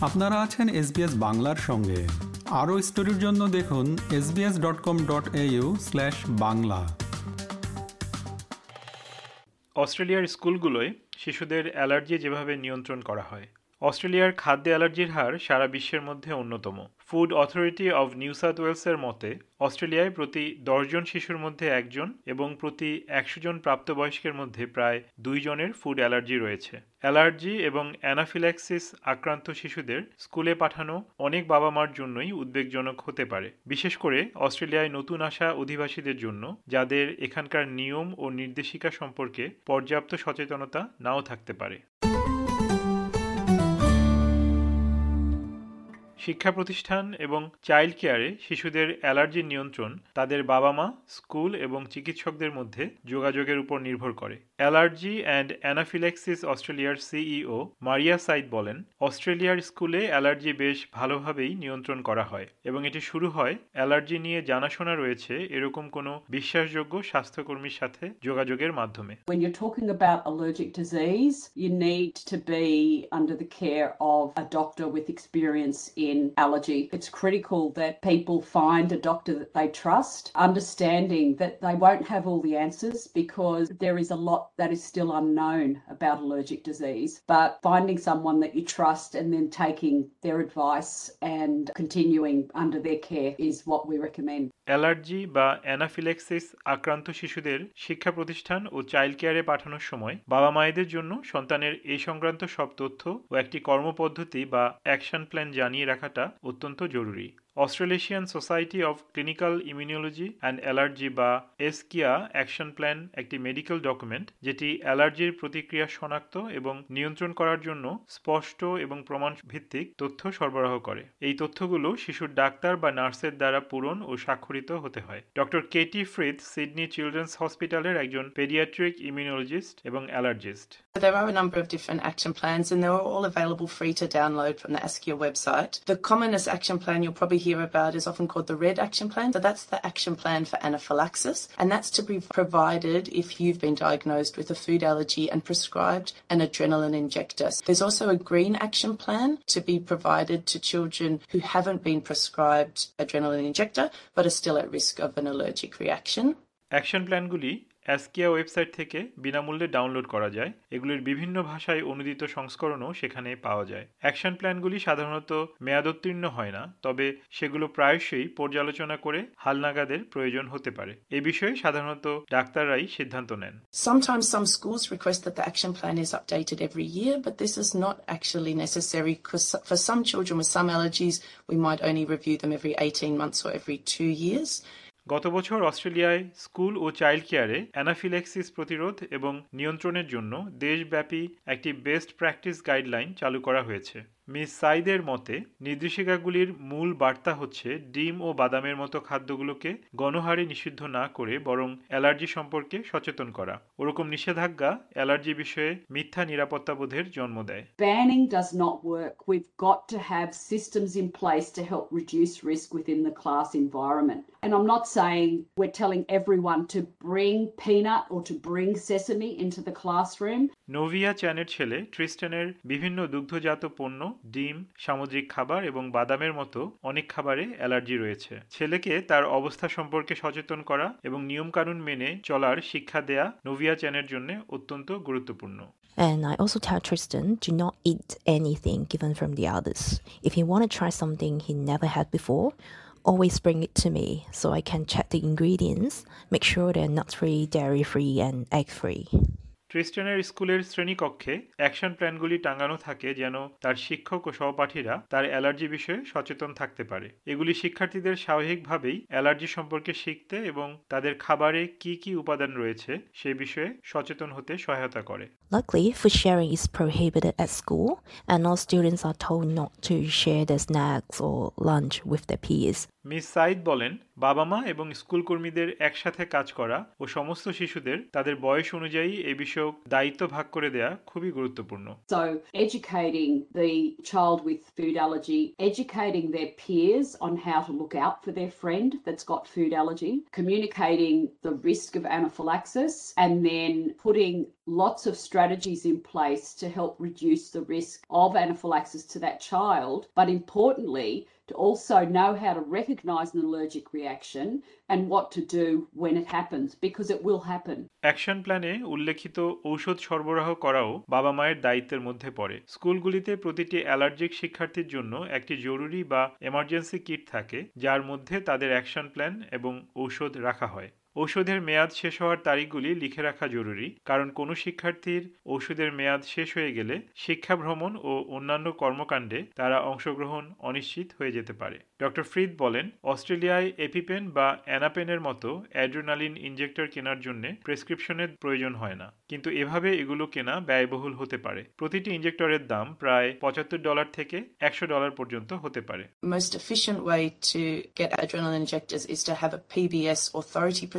আপনারা আছেন এসবিএস বাংলার সঙ্গে। আরও স্টোরির জন্য দেখুন SBS dot com dot slash Bangla. অস্ট্রেলিয়ার স্কুলগুলোয় শিশুদের অ্যালার্জি যেভাবে নিয়ন্ত্রণ করা হয়, অস্ট্রেলিয়ার খাদ্য অ্যালার্জির হার সারা বিশ্বের মধ্যে অন্যতম। Food Authority of New South ওয়েলসের মতে, অস্ট্রেলিয়ায় প্রতি দশজন শিশুর মধ্যে একজন এবং প্রতি একশো জন প্রাপ্তবয়স্কের মধ্যে প্রায় দুইজনের ফুড অ্যালার্জি রয়েছে। অ্যালার্জি এবং অ্যানাফিল্যাক্সিস আক্রান্ত শিশুদের স্কুলে পাঠানো অনেক বাবা মার জন্যই উদ্বেগজনক হতে পারে। বিশেষ করে অস্ট্রেলিয়ায় নতুন আসা অধিবাসীদের জন্য, যাদের এখানকার নিয়ম ও নির্দেশিকা সম্পর্কে পর্যাপ্ত সচেতনতা নাও থাকতে পারে। শিক্ষা প্রতিষ্ঠান এবং চাইল্ড কেয়ারে শিশুদের অ্যালার্জি নিয়ন্ত্রণ তাদের বাবা মা স্কুল এবং চিকিৎসকদের মধ্যে যোগাযোগের উপর নির্ভর করে। অ্যালার্জি অ্যান্ড অ্যানাফিলেক্সিস অস্ট্রেলিয়ার সিইও মারিয়া সাইদ বলেন অস্ট্রেলিয়ার স্কুলে অ্যালার্জি বেশ ভালোভাবেই নিয়ন্ত্রণ করা হয় এবং এটি শুরু হয় অ্যালার্জি নিয়ে জানাশোনা রয়েছে এরকম কোনো বিশ্বাসযোগ্য স্বাস্থ্যকর্মীর সাথে যোগাযোগের মাধ্যমে। When you're talking about allergic disease, you need to be under the care of a doctor with experience in allergy. It's critical that people find a doctor that they trust, understanding that they won't have all the answers because there is a lot that is still unknown about allergic disease. But finding someone that you trust and then taking their advice and continuing under their care is what we recommend. Allergy বা anaphylaxis আক্রান্ত শিশুদের শিক্ষা প্রতিষ্ঠান ও child কেয়ারে পাঠানোর সময় বাবা মায়েদের জন্য সন্তানের এই সংক্রান্ত সব তথ্য ও একটি কর্মপদ্ধতি বা অ্যাকশন প্ল্যান জানিয়ে রাখাটা অত্যন্ত জরুরি। Australasian Society of Clinical Immunology and Allergy বা এসকিয়া অ্যাকশন প্ল্যান একটি মেডিকেল ডকুমেন্ট যেটি অ্যালার্জির প্রতিক্রিয়া শনাক্ত এবং নিয়ন্ত্রণ করার জন্য স্পষ্ট এবং প্রমাণ ভিত্তিক তথ্য সরবরাহ করে। এই তথ্যগুলো শিশুর ডাক্তার বা নার্সের দ্বারা পূরণ ও স্বাক্ষরিত হতে হয়। Doctor Katie Frith, Sydney Children's হসপিটালের একজন পেডিয়াট্রিক ইমিউনোলজিস্ট এবং allergist. There are a number of different action plans and they're all available free to download from the ASCIA website. The commonest action plan you'll probably hear about is often called the RED action plan. So that's the action plan for anaphylaxis and that's to be provided if you've been diagnosed with a food allergy and prescribed an adrenaline injector. There's also a green action plan to be provided to children who haven't been prescribed adrenaline injector but are still at risk of an allergic reaction. Action প্ল্যানগুলি ASCIA website থেকে বিনামূল্যে download করা যায় এগুলির বিভিন্ন ভাষায় অনুদিত সংস্করণও সেখানে পাওয়া যায় অ্যাকশন প্ল্যানগুলি সাধারণত মেয়াদোত্তীর্ণ হয় না তবে সেগুলো প্রায়শই পর্যালোচনা করে হালনাগাদের প্রয়োজন হতে পারে এ বিষয়ে সাধারণত ডাক্তাররাই সিদ্ধান্ত নেন Sometimes some schools request that the action plan is updated every year, but this is not actually necessary because for some children with some allergies, we might only review them every 18 months or every two years. গত বছর অস্ট্রেলিয়ায় school ও child কেয়ারে অ্যানাফিলেক্সিস প্রতিরোধ এবং নিয়ন্ত্রণের জন্য দেশব্যাপী একটি বেস্ট প্র্যাকটিস গাইডলাইন চালু করা হয়েছে। মিস সাইদের মতে নির্দেশিকাগুলির মূল বার্তা হচ্ছে ডিম ও বাদামের মতো খাদ্যগুলোকে গণহারে নিষিদ্ধ না করে বরং অ্যালার্জি সম্পর্কে সচেতন করা ওরকম নিষেধাজ্ঞা অ্যালার্জি বিষয়ে মিথ্যা নিরাপত্তাবোধের জন্ম দেয় Banning does not work. We've got to have systems in place to help reduce risk within the class environment. And I'm not saying we're telling everyone to bring peanut or to bring sesame into the classroom. Novia চ্যানের ছেলে ট্রিস্টেনের বিভিন্ন দুগ্ধজাত পণ্য ডিম সামুদ্রিক খাবার এবং বাদামের মতো অনেক খাবারে অ্যালার্জি রয়েছে ছেলেকে তার অবস্থা সম্পর্কে সচেতন করা এবং নিয়মকানুন মেনে চলার শিক্ষা দেয়া নোভিয়া চ্যানের জন্য অত্যন্ত গুরুত্বপূর্ণ And I also tell Tristan to not eat anything given from the others. If he want to try something he never had before, always bring it to me so I can check the ingredients, make sure they're nut free, dairy free, and egg free. ট্রিস্টেনের স্কুলের শ্রেণীকক্ষে action প্ল্যানগুলি টাঙানো থাকে যেন তার শিক্ষক ও সহপাঠীরা তার allergy বিষয়ে সচেতন থাকতে পারে এগুলি শিক্ষার্থীদের স্বাভাবিকভাবেই অ্যালার্জি সম্পর্কে শিখতে এবং তাদের খাবারে কি কি উপাদান রয়েছে সে বিষয়ে সচেতন হতে সহায়তা করে Luckily, food sharing is prohibited at school, and all students are told not to share their snacks or lunch with their peers. Miss Saeed বলেন বাবা মা এবং স্কুল কর্মীদের একসাথে কাজ করা ও সমস্ত শিশুদের তাদের বয়স অনুযায়ী এ বিষয়ক দায়িত্ব ভাগ করে দেয়া খুবই গুরুত্বপূর্ণ So, educating the child with food allergy, educating their peers on how to look out for their friend that's got food allergy, communicating the risk of anaphylaxis, and then putting lots of strategies in place to help reduce the risk of anaphylaxis to that child, but importantly, to also know how to recognize an allergic reaction and what to do when it happens, because it will happen. Action প্ল্যানে উল্লেখিত ঔষধ সরবরাহ করাও বাবা মায়ের দায়িত্বের মধ্যে পড়ে স্কুলগুলিতে প্রতিটি অ্যালার্জিক শিক্ষার্থীর জন্য একটি জরুরি বা এমার্জেন্সি কিট থাকে যার মধ্যে তাদের অ্যাকশন প্ল্যান এবং ঔষধ রাখা হয় ঔষধের মেয়াদ শেষ হওয়ার তারিখগুলি লিখে রাখা জরুরি, কারণ কোনো শিক্ষার্থীর ঔষধের মেয়াদ শেষ হয়ে গেলে শিক্ষা ভ্রমণ ও অন্যান্য কর্মকাণ্ডে তারা অংশগ্রহণ অনিশ্চিত হয়ে যেতে পারে। ডক্টর ফ্রিদ বলেন, অস্ট্রেলিয়ায় এপিপেন বা অ্যানাপেনের মতো অ্যাড্রেনালিন ইনজেক্টর কেনার জন্য প্রেসক্রিপশনের প্রয়োজন হয় না, কিন্তু এভাবে এগুলো কেনা ব্যয়বহুল হতে পারে। প্রতিটি ইনজেক্টরের দাম প্রায় পঁচাত্তর ডলার থেকে একশো ডলার পর্যন্ত হতে পারে।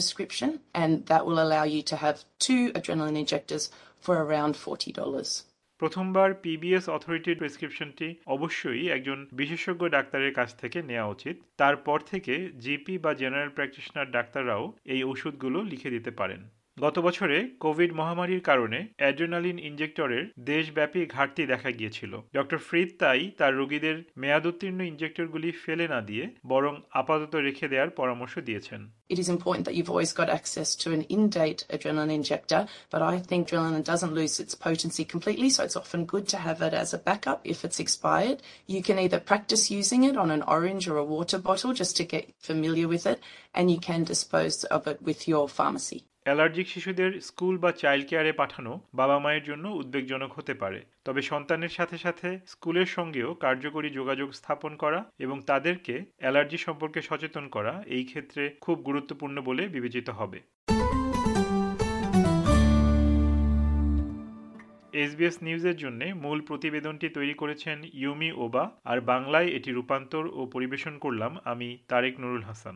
Prescription, and that will allow you to have two adrenaline injectors for around $40. প্রথমবার পিবিএস অথরিটির প্রেসক্রিপশনটি অবশ্যই একজন বিশেষজ্ঞ ডাক্তারের কাছ থেকে নেওয়া উচিত তারপর থেকে জিপি বা জেনারেল প্র্যাকটিশনার ডাক্তাররাও এই ওষুধগুলো লিখে দিতে পারেন গত বছরে কোভিড মহামারীর কারণে অ্যাড্রেনালিন ইনজেক্টরের দেশব্যাপী ঘাটতি দেখা গিয়েছিল ডক্টর ফ্রিদ তাই তার রোগীদের মেয়াদোত্তীর্ণ ইনজেক্টরগুলি ফেলে না দিয়ে বরং আপাতত রেখে দেওয়ার পরামর্শ দিয়েছেন It is important that you've always got access to an in-date adrenaline injector, but I think adrenaline doesn't lose its potency completely, so it's often good to have it as a backup if it's expired. You can either practice using it on an orange or a water bottle just to get familiar with it, and you can dispose of it with your pharmacy. Allergic শিশুদের school বা child কেয়ারে পাঠানো বাবা মায়ের জন্য উদ্বেগজনক হতে পারে। তবে সন্তানের সাথে সাথে স্কুলের সঙ্গেও কার্যকরী যোগাযোগ স্থাপন করা এবং তাদেরকে অ্যালার্জি সম্পর্কে সচেতন করা এই ক্ষেত্রে খুব গুরুত্বপূর্ণ বলে বিবেচিত হবে। এসবিএস নিউজের জন্য মূল প্রতিবেদনটি তৈরি করেছেন ইউমি ওবা, আর বাংলায় এটি রূপান্তর ও পরিবেশন করলাম আমি তারেক নুরুল হাসান।